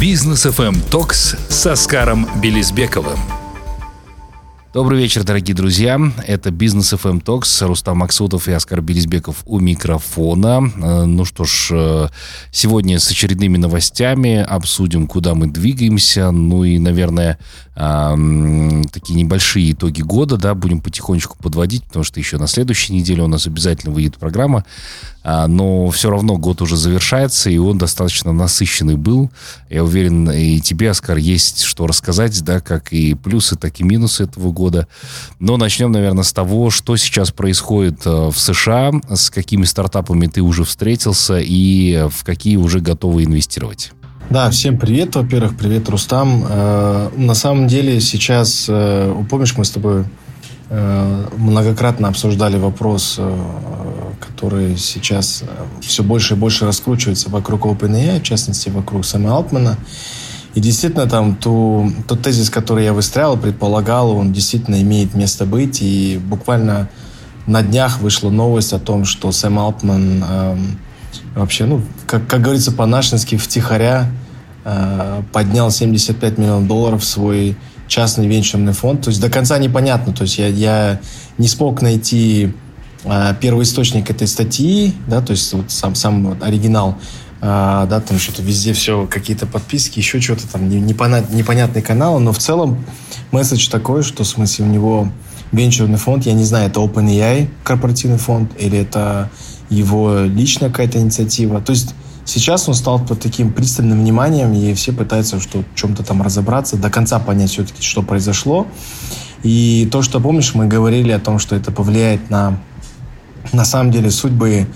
Бизнес FM Токс с Оскаром Белизбековым. Добрый вечер, дорогие друзья. Это Бизнес FM Talks. Рустам Максутов и Оскар Березбеков у микрофона. Э, ну что ж, э, сегодня с очередными новостями обсудим, куда мы двигаемся. Ну и, наверное, такие небольшие итоги года, да, будем потихонечку подводить, потому что еще на следующей неделе у нас обязательно выйдет программа. А, но все равно год уже завершается, и он достаточно насыщенный был. Я уверен, и тебе, Оскар, есть что рассказать, да, как и плюсы, так и минусы этого года. Но начнем, наверное, с того, что сейчас происходит э, в США, с какими стартапами ты уже встретился и в какие уже готовы инвестировать. Да, всем привет, во-первых, привет, Рустам. Э, на самом деле сейчас, э, помнишь, мы с тобой э, многократно обсуждали вопрос, э, который сейчас э, все больше и больше раскручивается вокруг OpenAI, в частности, вокруг Сэма Алтмана. И действительно, там ту, тот тезис, который я выстраивал, предполагал, он действительно имеет место быть. И буквально на днях вышла новость о том, что Сэм Алтман э, вообще, ну, как, как говорится по-нашенски, втихаря Э, поднял 75 миллионов долларов в свой частный венчурный фонд. То есть до конца непонятно. То есть я, я не смог найти э, первый источник этой статьи, да, то есть вот сам, сам оригинал, э, да, там что-то везде все, какие-то подписки, еще что-то там, непонят, непонятные каналы, но в целом месседж такой, что в смысле у него венчурный фонд, я не знаю, это OpenAI корпоративный фонд или это его личная какая-то инициатива. То есть Сейчас он стал под таким пристальным вниманием, и все пытаются что, в чем-то там разобраться, до конца понять все-таки, что произошло. И то, что, помнишь, мы говорили о том, что это повлияет на, на самом деле, судьбы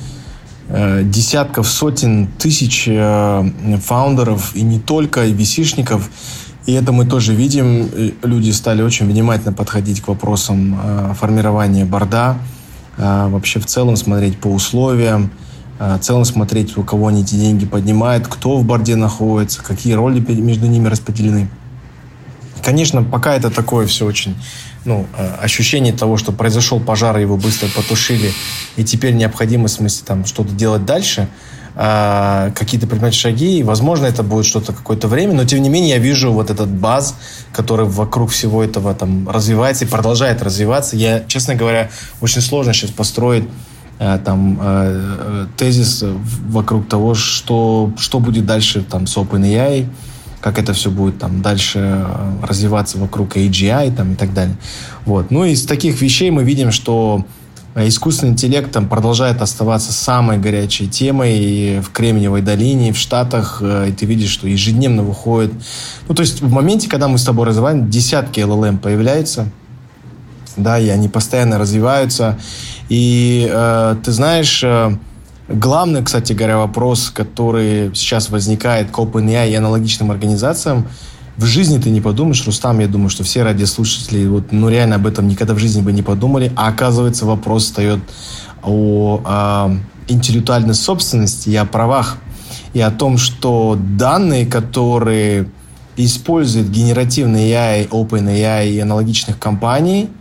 десятков, сотен, тысяч э, фаундеров, и не только, и vc И это мы тоже видим. Люди стали очень внимательно подходить к вопросам э, формирования борда, э, вообще в целом смотреть по условиям, Э, целом смотреть, у кого они эти деньги поднимают, кто в борде находится, какие роли между ними распределены. Конечно, пока это такое все очень, ну, э, ощущение того, что произошел пожар, его быстро потушили, и теперь необходимо, в смысле, там, что-то делать дальше, э, какие-то предпринимать шаги, и, возможно, это будет что-то какое-то время, но, тем не менее, я вижу вот этот баз, который вокруг всего этого там развивается и продолжает развиваться. Я, честно говоря, очень сложно сейчас построить Э, там э, тезис вокруг того, что, что будет дальше там с OpenAI, как это все будет там дальше развиваться вокруг AGI там, и так далее. Вот. Ну, из таких вещей мы видим, что искусственный интеллект там продолжает оставаться самой горячей темой в Кремниевой долине, в Штатах, и ты видишь, что ежедневно выходит... Ну, то есть в моменте, когда мы с тобой развиваем, десятки LLM появляются, да, и они постоянно развиваются, и э, ты знаешь, э, главный, кстати говоря, вопрос, который сейчас возникает к OpenAI и аналогичным организациям, в жизни ты не подумаешь, Рустам, я думаю, что все радиослушатели вот, ну, реально об этом никогда в жизни бы не подумали, а оказывается вопрос встает о э, интеллектуальной собственности и о правах, и о том, что данные, которые используют генеративный AI, OpenAI и аналогичных компаний –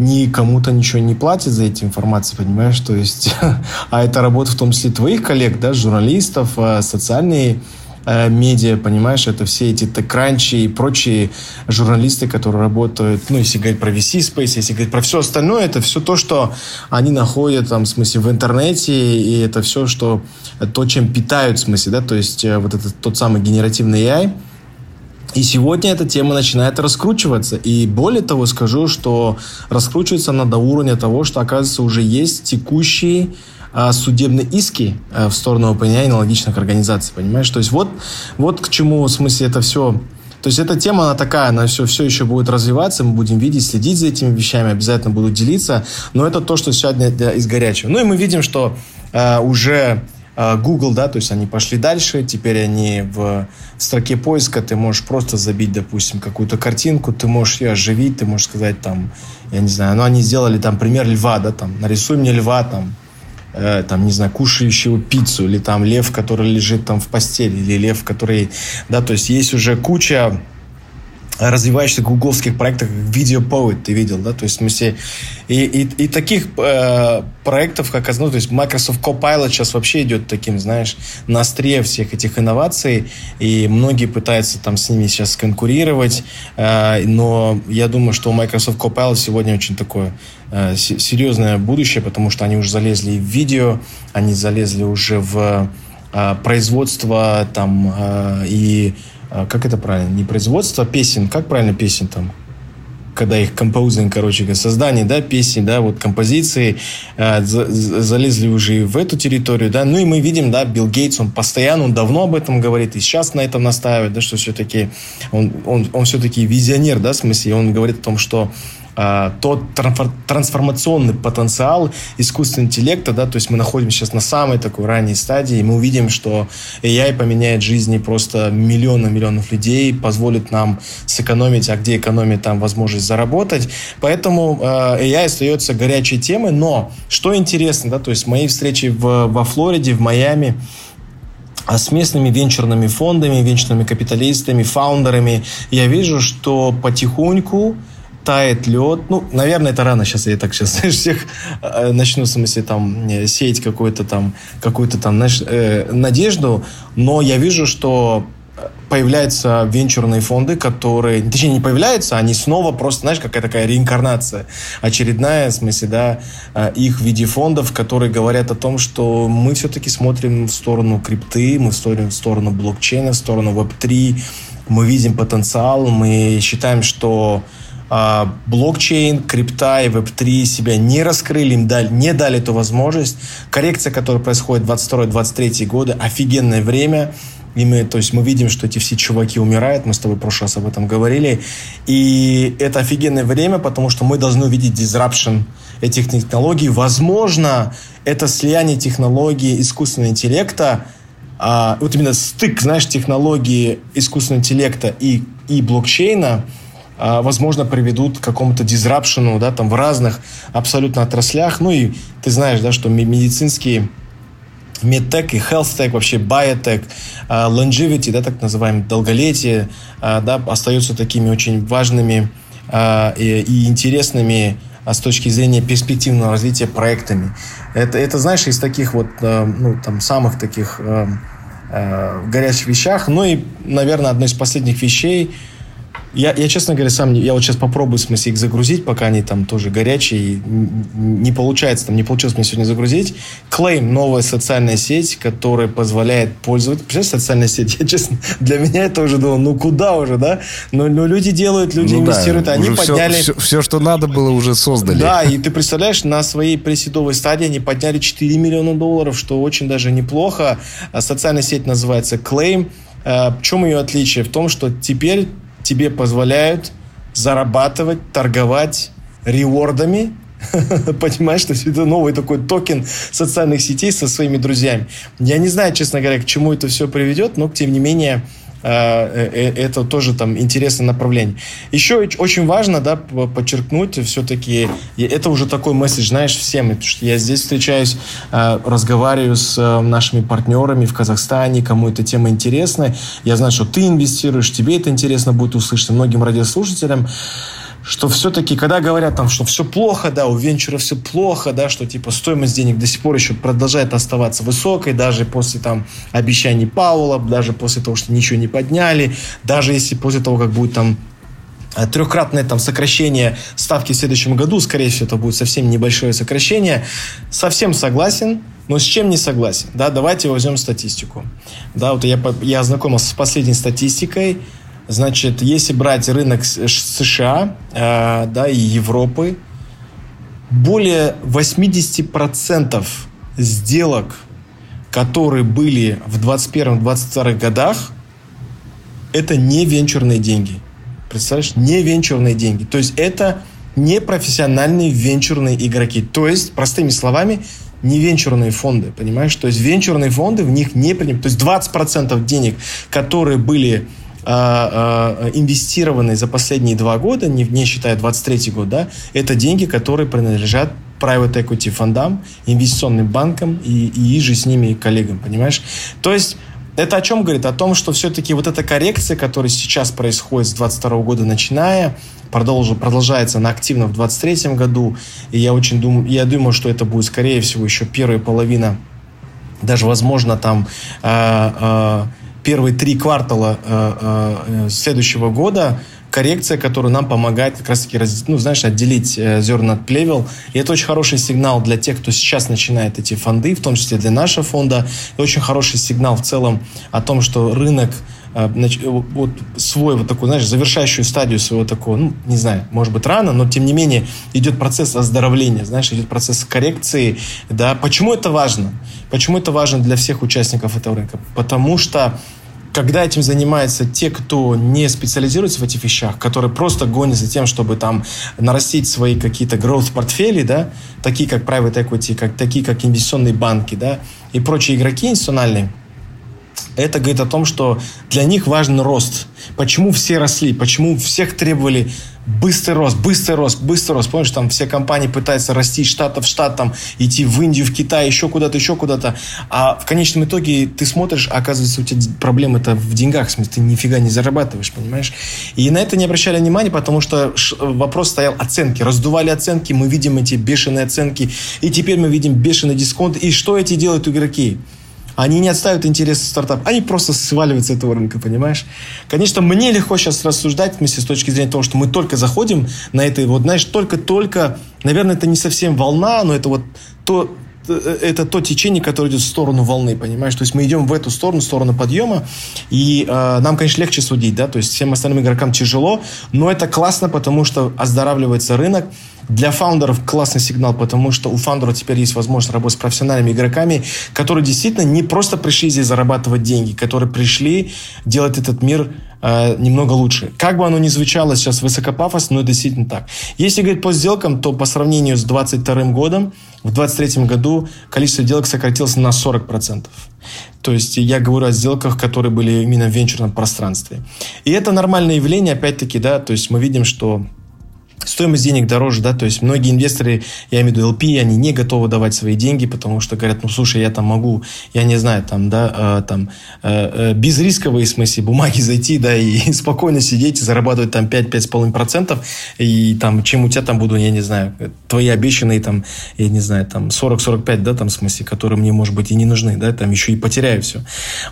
ни кому-то ничего не платят за эти информации, понимаешь? То есть, а это работа в том числе твоих коллег, да, журналистов, э, социальные э, медиа, понимаешь, это все эти TechCrunch и прочие журналисты, которые работают, ну, если говорить про VC Space, если говорить про все остальное, это все то, что они находят, там, в смысле, в интернете, и это все, что, то, чем питают, в смысле, да, то есть э, вот этот тот самый генеративный AI – и сегодня эта тема начинает раскручиваться. И более того, скажу, что раскручивается она до уровня того, что, оказывается, уже есть текущие а, судебные иски а, в сторону OpenAI и аналогичных организаций, понимаешь? То есть вот, вот к чему, в смысле, это все... То есть эта тема, она такая, она все, все еще будет развиваться, мы будем видеть, следить за этими вещами, обязательно буду делиться, но это то, что сегодня из горячего. Ну и мы видим, что э, уже Google, да, то есть они пошли дальше, теперь они в строке поиска, ты можешь просто забить, допустим, какую-то картинку, ты можешь ее оживить, ты можешь сказать там, я не знаю, ну они сделали там пример льва, да, там, нарисуй мне льва, там, э, там, не знаю, кушающего пиццу, или там лев, который лежит там в постели, или лев, который, да, то есть есть уже куча развивающихся гугловских проектах, Video Poet, ты видел, да, то есть в смысле, и, и, и таких э, проектов, как, ну, то есть Microsoft Copilot сейчас вообще идет таким, знаешь, на острие всех этих инноваций, и многие пытаются там с ними сейчас конкурировать, э, но я думаю, что у Microsoft Copilot сегодня очень такое э, серьезное будущее, потому что они уже залезли в видео, они залезли уже в э, производство там э, и как это правильно, не производство песен, как правильно песен там, когда их композинг, короче, создание, да, песни, да, вот композиции, э, залезли уже в эту территорию, да, ну и мы видим, да, Билл Гейтс, он постоянно, он давно об этом говорит, и сейчас на этом настаивает, да, что все-таки, он, он, он все-таки визионер, да, в смысле, он говорит о том, что а, тот трансформационный потенциал искусственного интеллекта, да, то есть мы находимся сейчас на самой такой ранней стадии, и мы увидим, что AI поменяет жизни просто миллионов миллионов людей, позволит нам сэкономить, а где экономить, там возможность заработать. Поэтому э, AI остается горячей темой, но что интересно, да, то есть мои встречи в, во Флориде, в Майами, а с местными венчурными фондами, венчурными капиталистами, фаундерами, я вижу, что потихоньку тает лед. Ну, наверное, это рано сейчас. Я так сейчас, знаешь, всех э, начну, в смысле, там, э, сеять какую-то там, какую-то там, знаешь, э, надежду. Но я вижу, что появляются венчурные фонды, которые, точнее, не появляются, они снова просто, знаешь, какая такая реинкарнация очередная, в смысле, да, э, их в виде фондов, которые говорят о том, что мы все-таки смотрим в сторону крипты, мы смотрим в сторону блокчейна, в сторону Web3, мы видим потенциал, мы считаем, что блокчейн, крипта и веб-3 себя не раскрыли, им дали, не дали эту возможность. Коррекция, которая происходит 22-23 годы, офигенное время. И мы, то есть мы видим, что эти все чуваки умирают, мы с тобой в прошлый раз об этом говорили. И это офигенное время, потому что мы должны увидеть disruption этих технологий. Возможно, это слияние технологий искусственного интеллекта, а, вот именно стык, знаешь, технологии искусственного интеллекта и, и блокчейна – а, возможно, приведут к какому-то дизрапшену, да, там в разных абсолютно отраслях. Ну и ты знаешь, да, что медицинские медтек и health вообще а, longevity, да, так называемое долголетие, а, да, остаются такими очень важными и, интересными с точки зрения перспективного развития проектами. Это, это знаешь, из таких вот, ну, там, самых таких горячих вещах. Ну и, наверное, одно из последних вещей – я, я, честно говоря, сам, я вот сейчас попробую, в смысле, их загрузить, пока они там тоже горячие. Не получается, там не получилось мне сегодня загрузить. Claim – новая социальная сеть, которая позволяет пользоваться... Представляешь, социальная сеть? Я, честно, для меня это уже думал, ну куда уже, да? Но, но люди делают, люди ну, инвестируют, да, они подняли... Все, все, все, что надо было, уже создали. Да, и ты представляешь, на своей преседовой стадии они подняли 4 миллиона долларов, что очень даже неплохо. А социальная сеть называется Claim. А, в чем ее отличие? В том, что теперь тебе позволяют зарабатывать, торговать ревордами, Понимаешь, что это новый такой токен социальных сетей со своими друзьями. Я не знаю, честно говоря, к чему это все приведет, но тем не менее это тоже там интересное направление. Еще очень важно, да, подчеркнуть все-таки, это уже такой месседж, знаешь, всем, что я здесь встречаюсь, э, разговариваю с нашими партнерами в Казахстане, кому эта тема интересна, я знаю, что ты инвестируешь, тебе это интересно будет услышать, многим радиослушателям, что все-таки, когда говорят там, что все плохо, да, у венчура все плохо, да, что типа стоимость денег до сих пор еще продолжает оставаться высокой, даже после там обещаний Паула, даже после того, что ничего не подняли, даже если после того, как будет там э, трехкратное там сокращение ставки в следующем году, скорее всего, это будет совсем небольшое сокращение. Совсем согласен, но с чем не согласен? Да, давайте возьмем статистику. Да, вот я, я ознакомился с последней статистикой. Значит, если брать рынок США э, да, и Европы, более 80% сделок, которые были в 2021-2022 годах, это не венчурные деньги. Представляешь? Не венчурные деньги. То есть это не профессиональные венчурные игроки. То есть, простыми словами, не венчурные фонды, понимаешь? То есть венчурные фонды в них не принимают. То есть 20% денег, которые были инвестированные за последние два года, не, не считая 23 год, да, это деньги, которые принадлежат private equity фондам, инвестиционным банкам и, и же с ними коллегам, понимаешь? То есть Это о чем говорит? О том, что все-таки вот эта коррекция, которая сейчас происходит с 22 года начиная, продолж, продолжается она активно в 23 году. И я очень думаю, я думаю, что это будет, скорее всего, еще первая половина, даже, возможно, там э, э, первые три квартала э, э, следующего года коррекция, которая нам помогает как раз-таки, ну, знаешь, отделить э, зерна от плевел. И это очень хороший сигнал для тех, кто сейчас начинает эти фонды, в том числе для нашего фонда. И очень хороший сигнал в целом о том, что рынок вот свой вот такой, знаешь, завершающую стадию своего такого, ну, не знаю, может быть, рано, но тем не менее идет процесс оздоровления, знаешь, идет процесс коррекции, да. Почему это важно? Почему это важно для всех участников этого рынка? Потому что когда этим занимаются те, кто не специализируется в этих вещах, которые просто гонятся тем, чтобы там нарастить свои какие-то growth портфели, да, такие как private equity, как, такие как инвестиционные банки, да, и прочие игроки институциональные, это говорит о том, что для них важен рост. Почему все росли? Почему всех требовали быстрый рост, быстрый рост, быстрый рост. Помнишь, там все компании пытаются расти штата в штат, там, идти в Индию, в Китай, еще куда-то, еще куда-то. А в конечном итоге ты смотришь, а оказывается, у тебя проблема это в деньгах, в смысле, ты нифига не зарабатываешь, понимаешь? И на это не обращали внимания, потому что вопрос стоял оценки. Раздували оценки, мы видим эти бешеные оценки, и теперь мы видим бешеный дисконт. И что эти делают игроки? Они не отставят интересы стартапа, они просто сваливают с этого рынка, понимаешь? Конечно, мне легко сейчас рассуждать, в смысле, с точки зрения того, что мы только заходим на это, вот, знаешь, только-только, наверное, это не совсем волна, но это вот то, это то течение, которое идет в сторону волны, понимаешь? То есть мы идем в эту сторону, в сторону подъема, и э, нам, конечно, легче судить, да, то есть всем остальным игрокам тяжело, но это классно, потому что оздоравливается рынок, для фаундеров классный сигнал, потому что у фаундеров теперь есть возможность работать с профессиональными игроками, которые действительно не просто пришли здесь зарабатывать деньги, которые пришли делать этот мир э, немного лучше. Как бы оно ни звучало сейчас высокопафосно, но это действительно так. Если говорить по сделкам, то по сравнению с 2022 годом, в 2023 году количество сделок сократилось на 40%. То есть я говорю о сделках, которые были именно в венчурном пространстве. И это нормальное явление, опять-таки, да, то есть мы видим, что стоимость денег дороже, да, то есть многие инвесторы, я имею в виду LP, они не готовы давать свои деньги, потому что говорят, ну, слушай, я там могу, я не знаю, там, да, э, там, э, э, без рисковой, в смысле, бумаги зайти, да, и спокойно сидеть и зарабатывать там 5-5,5%, и там, чем у тебя там буду, я не знаю, твои обещанные там, я не знаю, там 40-45, да, там, в смысле, которые мне, может быть, и не нужны, да, там еще и потеряю все.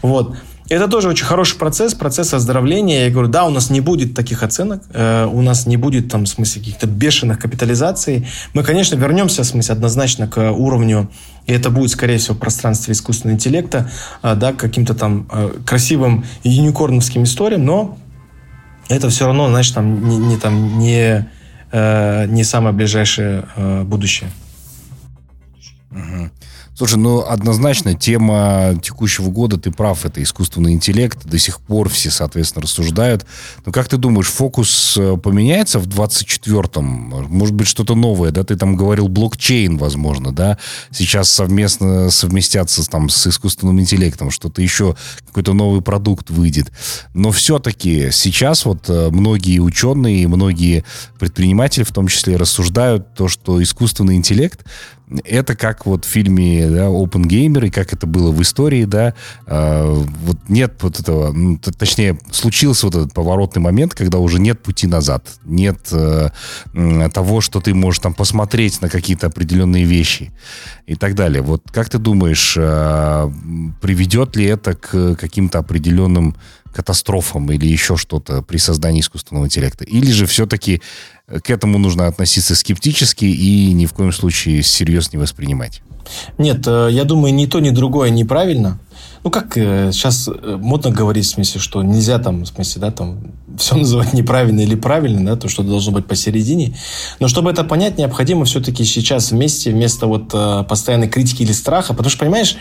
Вот. Это тоже очень хороший процесс, процесс оздоровления. Я говорю, да, у нас не будет таких оценок, э, у нас не будет там, в смысле, каких-то бешеных капитализаций. Мы, конечно, вернемся, в смысле, однозначно к уровню, и это будет, скорее всего, пространство искусственного интеллекта, э, да, каким-то там э, красивым юникорновским историям, но это все равно, значит, там не, не, там, не, э, не самое ближайшее э, будущее. Угу. Слушай, ну однозначно тема текущего года, ты прав, это искусственный интеллект, до сих пор все, соответственно, рассуждают. Но как ты думаешь, фокус э, поменяется в 24-м? Может быть, что-то новое, да? Ты там говорил блокчейн, возможно, да? Сейчас совместно совместятся там с искусственным интеллектом, что-то еще, какой-то новый продукт выйдет. Но все-таки сейчас вот э, многие ученые, многие предприниматели в том числе рассуждают то, что искусственный интеллект это как вот в фильме да, Open Gamer, и как это было в истории, да, э, вот нет вот этого, ну, точнее, случился вот этот поворотный момент, когда уже нет пути назад, нет э, того, что ты можешь там посмотреть на какие-то определенные вещи и так далее. Вот как ты думаешь, э, приведет ли это к каким-то определенным катастрофам или еще что-то при создании искусственного интеллекта? Или же все-таки к этому нужно относиться скептически и ни в коем случае всерьез не воспринимать? Нет, э, я думаю, ни то, ни другое неправильно. Ну, как сейчас э, э, модно говорить, в смысле, что нельзя там, в смысле, да, там, все называть неправильно или правильно, да, то, что должно быть посередине. Но чтобы это понять, необходимо все-таки сейчас вместе, вместо вот постоянной критики или страха, потому что, понимаешь,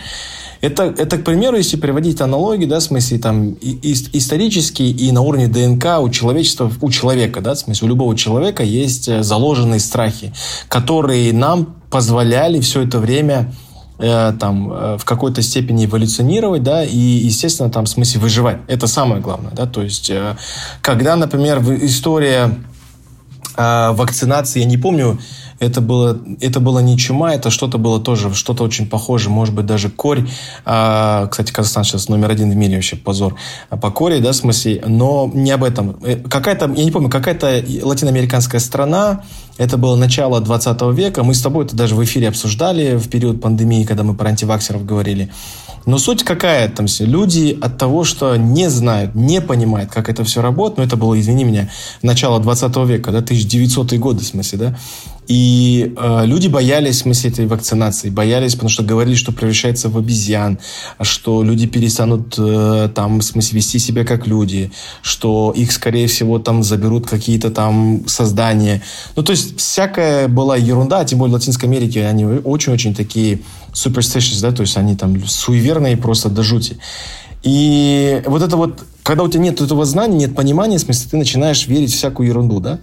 это, это, к примеру, если приводить аналогии, да, в смысле, там, и, и, исторически и на уровне ДНК у человечества, у человека, да, в смысле, у любого человека есть э, заложенные страхи, которые нам позволяли все это время э, там э, в какой-то степени эволюционировать, да, и, естественно, там, в смысле, выживать. Это самое главное, да, то есть, когда, например, история вакцинации, я не помню, Это было, это было не чума, это что-то было тоже, что-то очень похоже, может быть, даже корь. А, кстати, Казахстан сейчас номер один в мире вообще, позор. А по коре, да, в смысле, но не об этом. Э, какая-то, я не помню, какая-то латиноамериканская страна, это было начало 20 века, мы с тобой это даже в эфире обсуждали в период пандемии, когда мы про антиваксеров говорили. Но суть какая там все? Люди от того, что не знают, не понимают, как это все работает, ну, это было, извини меня, начало 20 века, да, 1900-е годы, в смысле, да, и э, люди боялись, в смысле, этой вакцинации. Боялись, потому что говорили, что превращается в обезьян, что люди перестанут э, там, в смысле, вести себя как люди, что их, скорее всего, там заберут какие-то там создания. Ну, то есть, всякая была ерунда, тем более в Латинской Америке они очень-очень такие superstitious, да, то есть они там суеверные просто до жути. И вот это вот, когда у тебя нет этого знания, нет понимания, в смысле, ты начинаешь верить в всякую ерунду, да?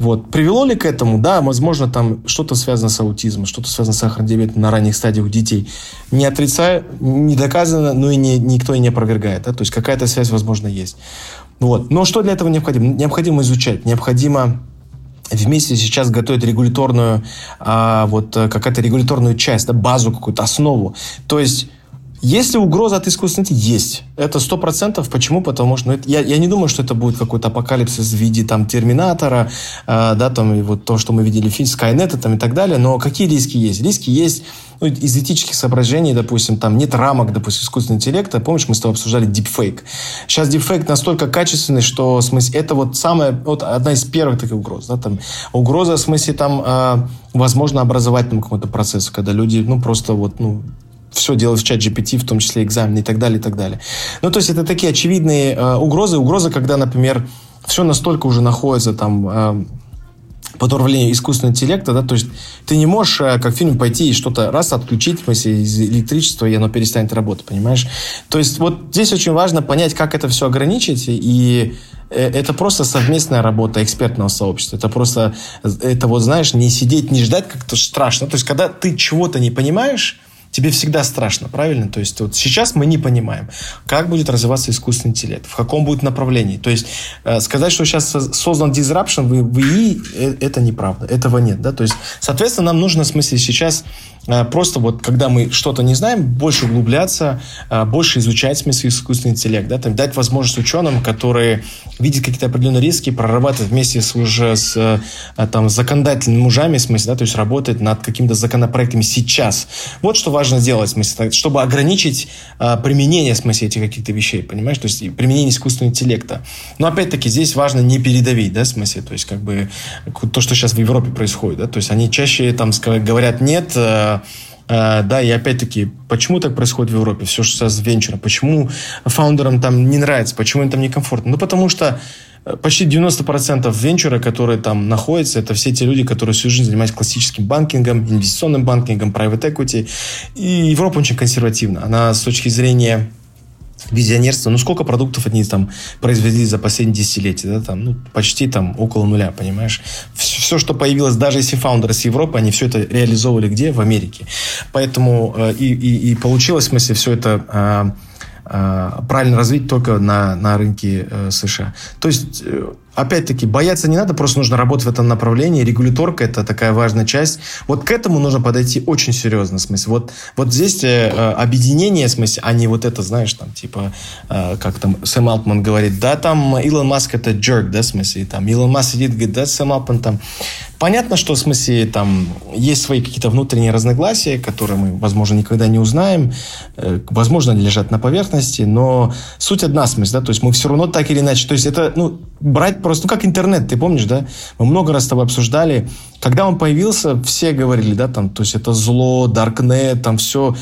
Вот. Привело ли к этому? Да, возможно, там что-то связано с аутизмом, что-то связано с сахарным диабетом на ранних стадиях детей. Не отрицаю, не доказано, но и не, никто и не опровергает. Да? То есть какая-то связь, возможно, есть. Вот. Но что для этого необходимо? Необходимо изучать, необходимо вместе сейчас готовить регуляторную, а, вот какая-то регуляторную часть, да, базу какую-то, основу. То есть есть ли угроза от искусственного интеллекта? Есть. Это сто процентов. Почему? Потому что ну, это, я, я не думаю, что это будет какой-то апокалипсис в виде там Терминатора, э, да, там и вот то, что мы видели в фильме Скайнета там и так далее. Но какие риски есть? Риски есть ну, из этических соображений, допустим, там нет рамок, допустим, искусственного интеллекта. Помнишь, мы с тобой обсуждали дипфейк. Сейчас дипфейк настолько качественный, что в смысле это вот самая, вот одна из первых таких угроз. Да, там, угроза в смысле там, э, возможно, образовательному какому-то процессу, когда люди, ну, просто вот, ну, все делать в чат GPT, в том числе экзамены и так далее, и так далее. Ну, то есть это такие очевидные э, угрозы. Угроза, когда, например, все настолько уже находится там э, под управлением искусственного интеллекта, да, то есть ты не можешь, э, как фильм, пойти и что-то раз отключить, в из электричества, и оно перестанет работать, понимаешь? То есть вот здесь очень важно понять, как это все ограничить, и э, это просто совместная работа экспертного сообщества. Это просто, это вот, знаешь, не сидеть, не ждать как-то страшно. То есть, когда ты чего-то не понимаешь, тебе всегда страшно, правильно? То есть вот сейчас мы не понимаем, как будет развиваться искусственный интеллект, в каком будет направлении. То есть э, сказать, что сейчас создан disruption в, ИИ, э, это неправда, этого нет. Да? То есть, соответственно, нам нужно, в смысле, сейчас просто вот, когда мы что-то не знаем, больше углубляться, э, больше изучать, в смысле, искусственный интеллект, да? Там, дать возможность ученым, которые видят какие-то определенные риски, прорабатывать вместе с уже с э, там, законодательными мужами, в смысле, да, то есть работать над какими-то законопроектами сейчас. Вот что важно сделать, в смысле, чтобы ограничить применение, в смысле, этих каких-то вещей, понимаешь? То есть применение искусственного интеллекта. Но опять-таки здесь важно не передавить, да, в смысле, то есть как бы то, что сейчас в Европе происходит, да, то есть они чаще там говорят нет, да, и опять-таки, почему так происходит в Европе? Все, что с венчуром. Почему фаундерам там не нравится? Почему им там некомфортно? Ну, потому что почти 90% венчура, которые там находятся, это все те люди, которые всю жизнь занимаются классическим банкингом, инвестиционным банкингом, private equity. И Европа очень консервативна. Она с точки зрения визионерства, ну сколько продуктов они там произвели за последние десятилетия, да, там, ну, почти там около нуля, понимаешь? Все, все, что появилось, даже если фаундеры с Европы, они все это реализовывали где? В Америке. Поэтому э, и, и, и получилось, в смысле, все это Э, правильно развить только на, на рынке э, США. То есть э, опять-таки, бояться не надо, просто нужно работать в этом направлении. Регуляторка – это такая важная часть. Вот к этому нужно подойти очень серьезно, в смысле. Вот, вот здесь э, объединение, в смысле, а не вот это, знаешь, там, типа, э, как там Сэм Алтман говорит, да, там Илон Маск – это джерк, да, в смысле, там, Илон Маск сидит, говорит, да, Сэм Алтман там. Понятно, что, в смысле, там, есть свои какие-то внутренние разногласия, которые мы, возможно, никогда не узнаем, э, возможно, они лежат на поверхности, но суть одна, в смысле, да, то есть мы все равно так или иначе, то есть это, ну, брать просто, ну, как интернет, ты помнишь, да? Мы много раз с тобой обсуждали. Когда он появился, все говорили, да, там, то есть это зло, даркнет, там все.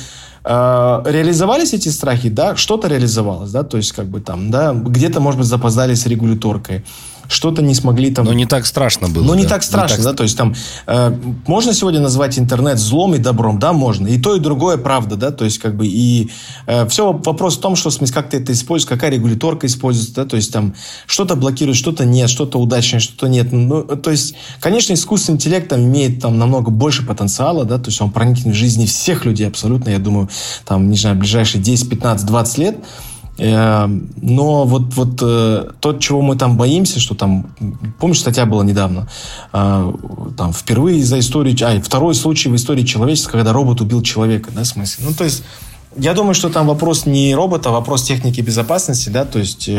Э, реализовались эти страхи, да, что-то реализовалось, да, то есть как бы там, да, где-то, может быть, запоздали с регуляторкой что-то не смогли там... Но не так страшно было. Но да? не так страшно, не так... да, то есть там э, можно сегодня назвать интернет злом и добром, да, можно. И то, и другое правда, да, то есть как бы и э, все вопрос в том, что, в смысле, как ты это используешь, какая регуляторка используется, да, то есть там что-то блокирует, что-то нет, что-то удачное, что-то нет. Ну, то есть, конечно, искусственный интеллект там имеет там намного больше потенциала, да, то есть он проникнет в жизни всех людей абсолютно, я думаю, там, не знаю, ближайшие 10, 15, 20 лет, но вот, вот э, то, чего мы там боимся, что там, помнишь, статья была недавно, э, там впервые за историю, а, второй случай в истории человечества, когда робот убил человека, да, в смысле. Ну, то есть, я думаю, что там вопрос не робота, а вопрос техники безопасности, да, то есть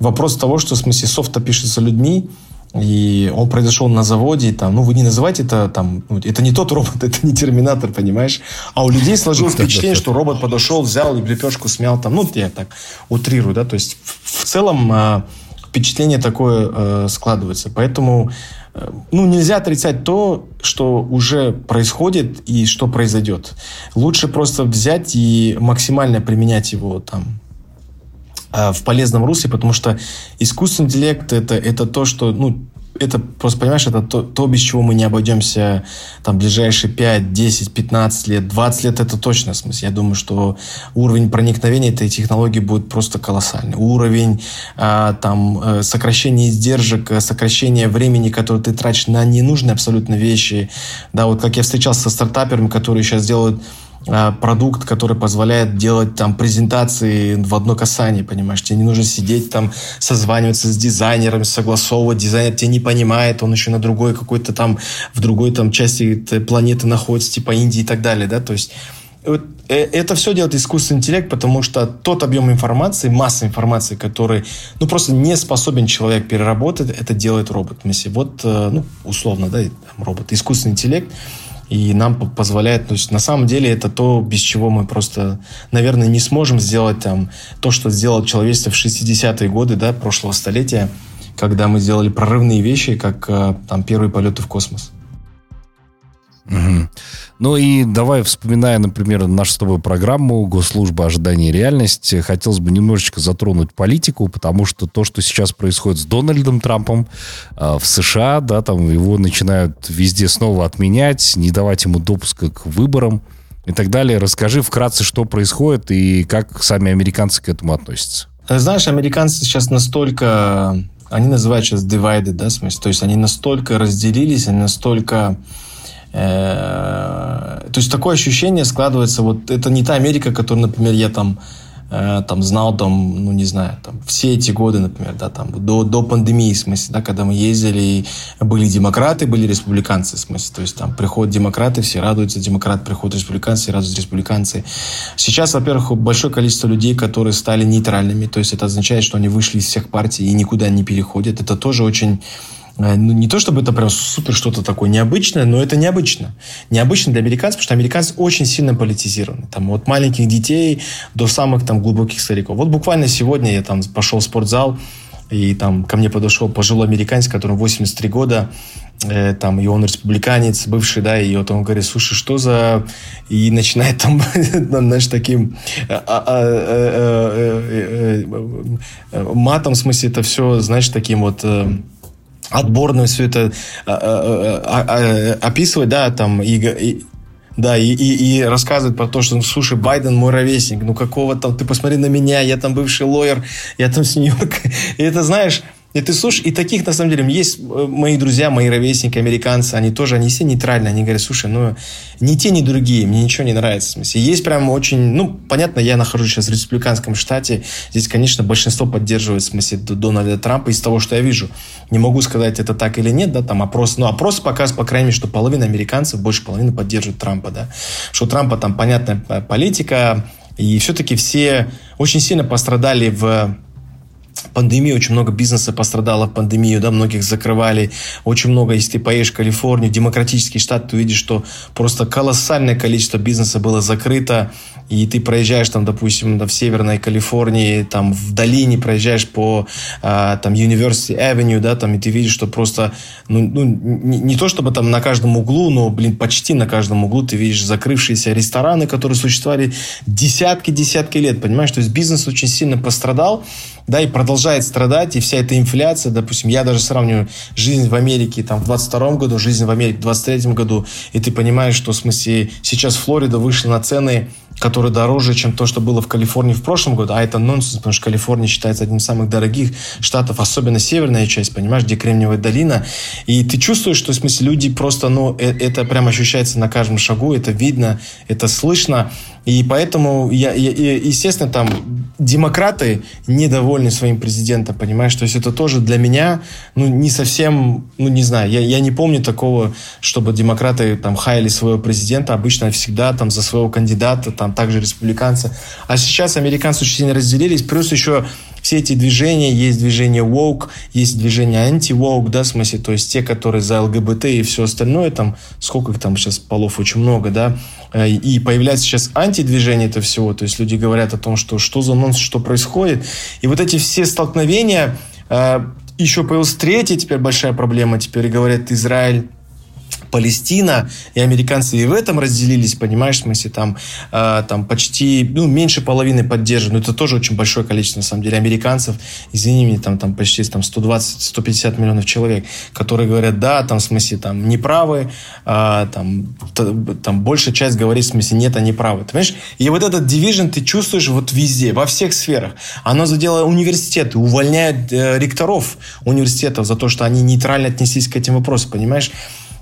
вопрос того, что, в смысле, софта пишется людьми, и он произошел на заводе, там, ну, вы не называйте это, там, ну, это не тот робот, это не терминатор, понимаешь? А у людей сложилось впечатление, что робот подошел, взял и лепешку смял, там, ну, я так утрирую, да, то есть в, в целом э, впечатление такое э, складывается. Поэтому, э, ну, нельзя отрицать то, что уже происходит и что произойдет. Лучше просто взять и максимально применять его там в полезном русле, потому что искусственный интеллект это, это то, что, ну, это просто, понимаешь, это то, то, без чего мы не обойдемся там ближайшие 5, 10, 15 лет, 20 лет это точно в смысле. Я думаю, что уровень проникновения этой технологии будет просто колоссальный. Уровень а, там э, сокращения издержек, э, сокращения времени, которое ты тратишь на ненужные абсолютно вещи. Да, вот как я встречался со стартаперами, которые сейчас делают а, продукт, который позволяет делать там презентации в одно касание, понимаешь? Тебе не нужно сидеть там, созваниваться с дизайнером, согласовывать. Дизайнер тебя не понимает, он еще на другой какой-то там, в другой там части планеты находится, типа Индии и так далее, да? То есть э, это все делает искусственный интеллект, потому что тот объем информации, масса информации, который, ну, просто не способен человек переработать, это делает робот. Вот, э, ну, условно, да, робот, искусственный интеллект – и нам позволяет, то есть на самом деле это то, без чего мы просто, наверное, не сможем сделать там то, что сделало человечество в 60-е годы, да, прошлого столетия, когда мы сделали прорывные вещи, как э, там первые полеты в космос. Угу. Ну и давай, вспоминая, например, нашу с тобой программу «Госслужба. Ожидание реальность», хотелось бы немножечко затронуть политику, потому что то, что сейчас происходит с Дональдом Трампом э, в США, да, там его начинают везде снова отменять, не давать ему допуска к выборам и так далее. Расскажи вкратце, что происходит и как сами американцы к этому относятся. Знаешь, американцы сейчас настолько... Они называют сейчас divided, да, в смысле? То есть они настолько разделились, они настолько Э, то есть такое ощущение складывается, вот это не та Америка, которую, например, я там э, там знал там, ну не знаю, там все эти годы, например, да, там до, до пандемии, в смысле, да, когда мы ездили, были демократы, были республиканцы, в смысле, то есть там приходят демократы, все радуются, демократ приходят республиканцы, радуются республиканцы. Сейчас, во-первых, большое количество людей, которые стали нейтральными, то есть это означает, что они вышли из всех партий и никуда не переходят. Это тоже очень Э, ну, не то чтобы это прям супер что-то такое необычное, но это необычно. Необычно для американцев, потому что американцы очень сильно политизированы. Там от маленьких детей до самых там глубоких стариков. Вот буквально сегодня я там пошел в спортзал, и там ко мне подошел пожилой американец, которому 83 года, э, там, и он республиканец, бывший, да, и вот он говорит, слушай, что за... И начинает там, знаешь, таким а, а, э, матом, в смысле, это все, знаешь, таким вот отборно все это а, а, а, описывать, да, там, и, да, и, и, и рассказывать про то, что, ну, слушай, Байден мой ровесник, ну какого там, ты посмотри на меня, я там бывший лоер, я там с Нью-Йорка. И это, знаешь, и ты слушаешь, и таких, на самом деле, есть э, мои друзья, мои ровесники, американцы, они тоже, они все нейтральные, они говорят, слушай, ну, ни те, ни другие, мне ничего не нравится. В смысле, есть прям очень, ну, понятно, я нахожусь сейчас в республиканском штате, здесь, конечно, большинство поддерживает, в смысле, Дональда Трампа из того, что я вижу. Не могу сказать, это так или нет, да, там опрос, ну, опрос показывает, по крайней мере, что половина американцев, больше половины поддерживают Трампа, да. Что Трампа там понятная политика, и все-таки все очень сильно пострадали в пандемии, очень много бизнеса пострадало в пандемию, да, многих закрывали, очень много, если ты поедешь в Калифорнию, демократический штат, ты увидишь, что просто колоссальное количество бизнеса было закрыто, и ты проезжаешь там, допустим, в Северной Калифорнии, там в долине проезжаешь по а, там University Avenue, да, там, и ты видишь, что просто, ну, ну не, не то чтобы там на каждом углу, но, блин, почти на каждом углу ты видишь закрывшиеся рестораны, которые существовали десятки-десятки лет, понимаешь, то есть бизнес очень сильно пострадал, да, и продолжает страдать, и вся эта инфляция, допустим, я даже сравниваю жизнь в Америке там в 22 году, жизнь в Америке в 23 году, и ты понимаешь, что, в смысле, сейчас Флорида вышла на цены который дороже, чем то, что было в Калифорнии в прошлом году, а это нонсенс, потому что Калифорния считается одним из самых дорогих штатов, особенно северная часть, понимаешь, где Кремниевая долина, и ты чувствуешь, что, в смысле, люди просто, ну, э, это прям ощущается на каждом шагу, это видно, это слышно, и поэтому, я, я, естественно, там демократы недовольны своим президентом, понимаешь? То есть это тоже для меня, ну, не совсем, ну, не знаю, я, я не помню такого, чтобы демократы там хаяли своего президента. Обычно всегда там за своего кандидата, там также республиканцы. А сейчас американцы очень сильно разделились. Плюс еще все эти движения, есть движение woke, есть движение анти-woke, да, в смысле, то есть те, которые за ЛГБТ и все остальное, там, сколько их там сейчас полов очень много, да, э, и появляется сейчас антидвижение этого всего, то есть люди говорят о том, что что за нонс, что происходит, и вот эти все столкновения, э, еще появилась третья теперь большая проблема, теперь говорят, Израиль Палестина, и американцы и в этом разделились, понимаешь, в смысле, там, э, там почти, ну, меньше половины поддерживают, но это тоже очень большое количество, на самом деле, американцев, извини меня, там, там почти там 120-150 миллионов человек, которые говорят, да, там, в смысле, там, неправы, э, там, там, большая часть говорит, в смысле, нет, они правы, ты понимаешь? И вот этот division ты чувствуешь вот везде, во всех сферах. Оно задело университеты, увольняет э, ректоров университетов за то, что они нейтрально отнеслись к этим вопросам, понимаешь?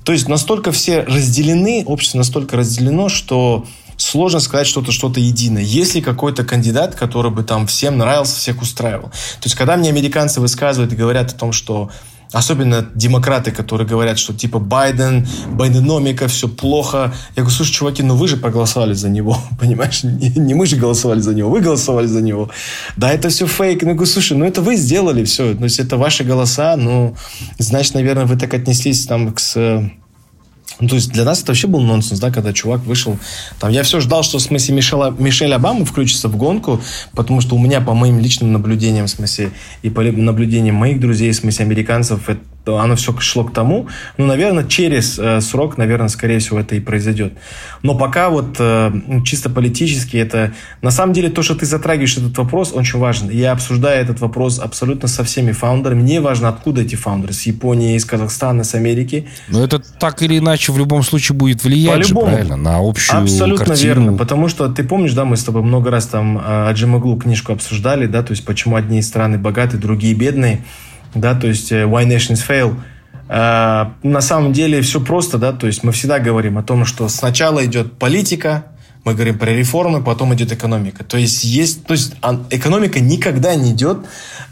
То есть настолько все разделены, общество настолько разделено, что сложно сказать что-то что-то единое. Есть ли какой-то кандидат, который бы там всем нравился, всех устраивал? То есть когда мне американцы высказывают и говорят о том, что Особенно демократы, которые говорят, что типа Байден, Байденомика, все плохо. Я говорю, слушай, чуваки, ну вы же проголосовали за него, понимаешь? Не, не мы же голосовали за него, вы голосовали за него. Да, это все фейк. Ну, я говорю, слушай, ну это вы сделали все. То есть это ваши голоса, ну, значит, наверное, вы так отнеслись там к ну, то есть для нас это вообще был нонсенс, да, когда чувак вышел. Там, я все ждал, что в смысле Мишела, Мишель Обама включится в гонку, потому что у меня, по моим личным наблюдениям, в смысле, и по наблюдениям моих друзей, в смысле, американцев, это оно все шло к тому. Ну, наверное, через э, срок, наверное, скорее всего, это и произойдет. Но пока вот э, ну, чисто политически это... На самом деле, то, что ты затрагиваешь этот вопрос, очень важен. Я обсуждаю этот вопрос абсолютно со всеми фаундерами. Мне важно, откуда эти фаундеры. С Японии, из Казахстана, с Америки. Но это так или иначе в любом случае будет влиять же, правильно, на общую Абсолютно картину. верно. Потому что ты помнишь, да, мы с тобой много раз там э, Аджимаглу книжку обсуждали, да, то есть почему одни страны богатые, другие бедные да, то есть э, Why Nations Fail. А, на самом деле все просто, да, то есть мы всегда говорим о том, что сначала идет политика, мы говорим про реформы, потом идет экономика. То есть есть, то есть экономика никогда не идет,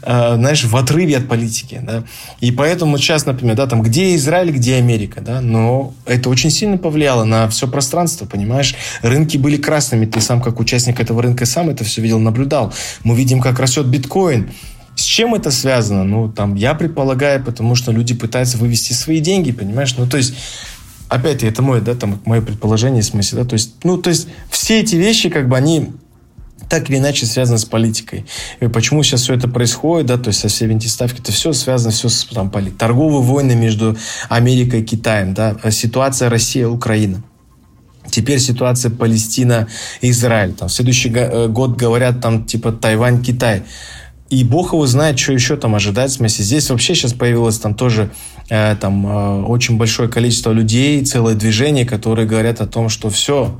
э, знаешь, в отрыве от политики, да. И поэтому сейчас, например, да, там где Израиль, где Америка, да, но это очень сильно повлияло на все пространство, понимаешь. Рынки были красными, ты сам как участник этого рынка сам это все видел, наблюдал. Мы видим, как растет биткоин, с чем это связано? Ну, там, я предполагаю, потому что люди пытаются вывести свои деньги, понимаешь? Ну, то есть, опять это мое, да, там, мое предположение, в смысле, да, то есть, ну, то есть, все эти вещи, как бы, они так или иначе связаны с политикой. И почему сейчас все это происходит, да, то есть со всеми эти ставки, это все связано все с там, политикой. Торговые войны между Америкой и Китаем, да, ситуация Россия-Украина. Теперь ситуация Палестина-Израиль. Там, в следующий э, год говорят там типа Тайвань-Китай. И бог его знает, что еще там ожидать. В смысле, здесь вообще сейчас появилось там тоже э, там э, очень большое количество людей, целое движение, которые говорят о том, что все,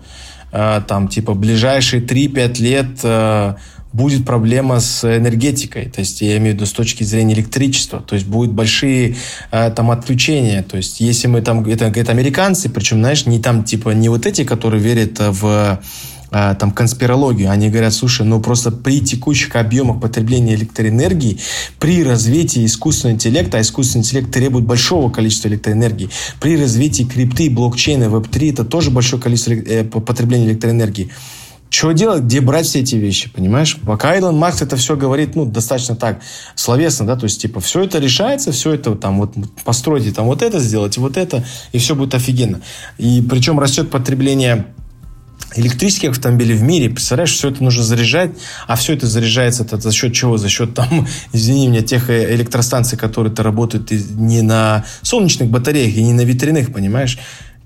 э, там типа ближайшие 3-5 лет э, будет проблема с энергетикой, то есть я имею в виду с точки зрения электричества, то есть будут большие э, там отключения, то есть если мы там, это, это американцы, причем, знаешь, не там типа не вот эти, которые верят в там конспирологию. Они говорят, слушай, ну просто при текущих объемах потребления электроэнергии, при развитии искусственного интеллекта, а искусственный интеллект требует большого количества электроэнергии, при развитии крипты, блокчейна, веб-3, это тоже большое количество э, потребления электроэнергии. Что делать, где брать все эти вещи, понимаешь? Пока Илон Макс это все говорит, ну, достаточно так, словесно, да, то есть, типа, все это решается, все это там вот постройте там вот это, сделайте вот это, и все будет офигенно. И причем растет потребление электрических автомобилей в мире. Представляешь, все это нужно заряжать, а все это заряжается это за счет чего? За счет там, извини меня, тех э, электростанций, которые-то работают не на солнечных батареях и не на ветряных, понимаешь?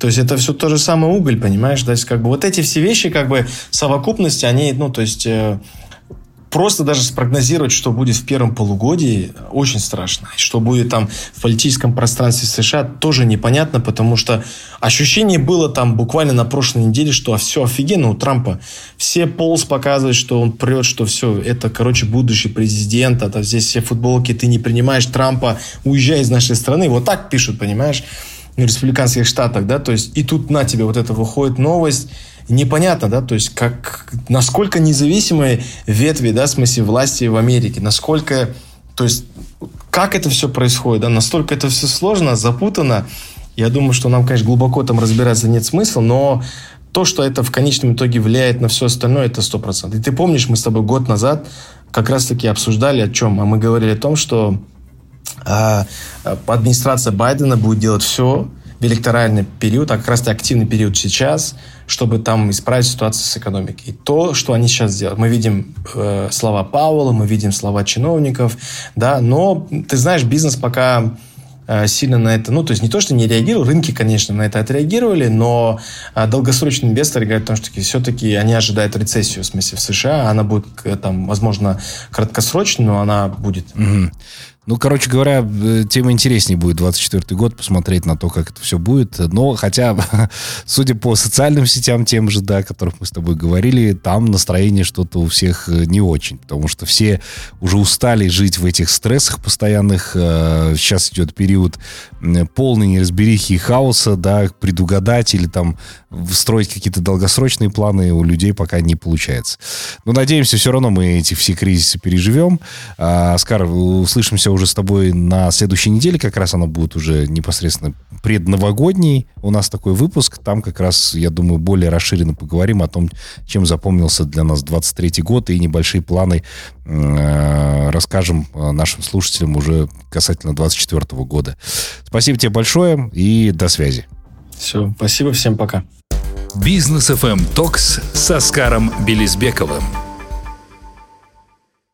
То есть это все то же самое уголь, понимаешь? То есть как бы вот эти все вещи как бы совокупности, они, ну, то есть э, просто даже спрогнозировать, что будет в первом полугодии, очень страшно. Что будет там в политическом пространстве США, тоже непонятно, потому что ощущение было там буквально на прошлой неделе, что все офигенно у Трампа. Все полз показывают, что он прет, что все, это, короче, будущий президент, это здесь все футболки, ты не принимаешь Трампа, уезжай из нашей страны. Вот так пишут, понимаешь, в республиканских штатах, да, то есть и тут на тебе вот это выходит новость, непонятно, да, то есть как, насколько независимые ветви, да, в смысле власти в Америке, насколько, то есть как это все происходит, да, настолько это все сложно, запутано. Я думаю, что нам, конечно, глубоко там разбираться нет смысла, но то, что это в конечном итоге влияет на все остальное, это сто процентов. И ты помнишь, мы с тобой год назад как раз-таки обсуждали о чем? А мы говорили о том, что а, администрация Байдена будет делать все, в электоральный период, а как раз активный период сейчас, чтобы там исправить ситуацию с экономикой. То, что они сейчас делают. Мы видим э, слова Пауэлла, мы видим слова чиновников, да, но, ты знаешь, бизнес пока э, сильно на это, ну, то есть не то, что не реагировал, рынки, конечно, на это отреагировали, но э, долгосрочные инвесторы говорят о том, что все-таки они ожидают рецессию, в смысле, в США, она будет, э, там, возможно, краткосрочной, но она будет. Угу. Ну, короче говоря, э, тем интереснее будет 24 год посмотреть на то, как это все будет. Но хотя, судя по социальным сетям тем же, да, о которых мы с тобой говорили, там настроение что-то у всех э, не очень. Потому что все уже устали жить в этих стрессах постоянных. Э, сейчас идет период полной неразберихи и хаоса, да, предугадать или там строить какие-то долгосрочные планы у людей пока не получается. Но надеемся, все равно мы эти все кризисы переживем. А, Оскар, услышимся уже с тобой на следующей неделе, как раз она будет уже непосредственно предновогодний. У нас такой выпуск, там как раз, я думаю, более расширенно поговорим о том, чем запомнился для нас 23 год и небольшие планы э, расскажем э, нашим слушателям уже касательно 24 года. Спасибо тебе большое и до связи. Все, спасибо, всем пока. Бизнес FM Токс с Оскаром Белизбековым.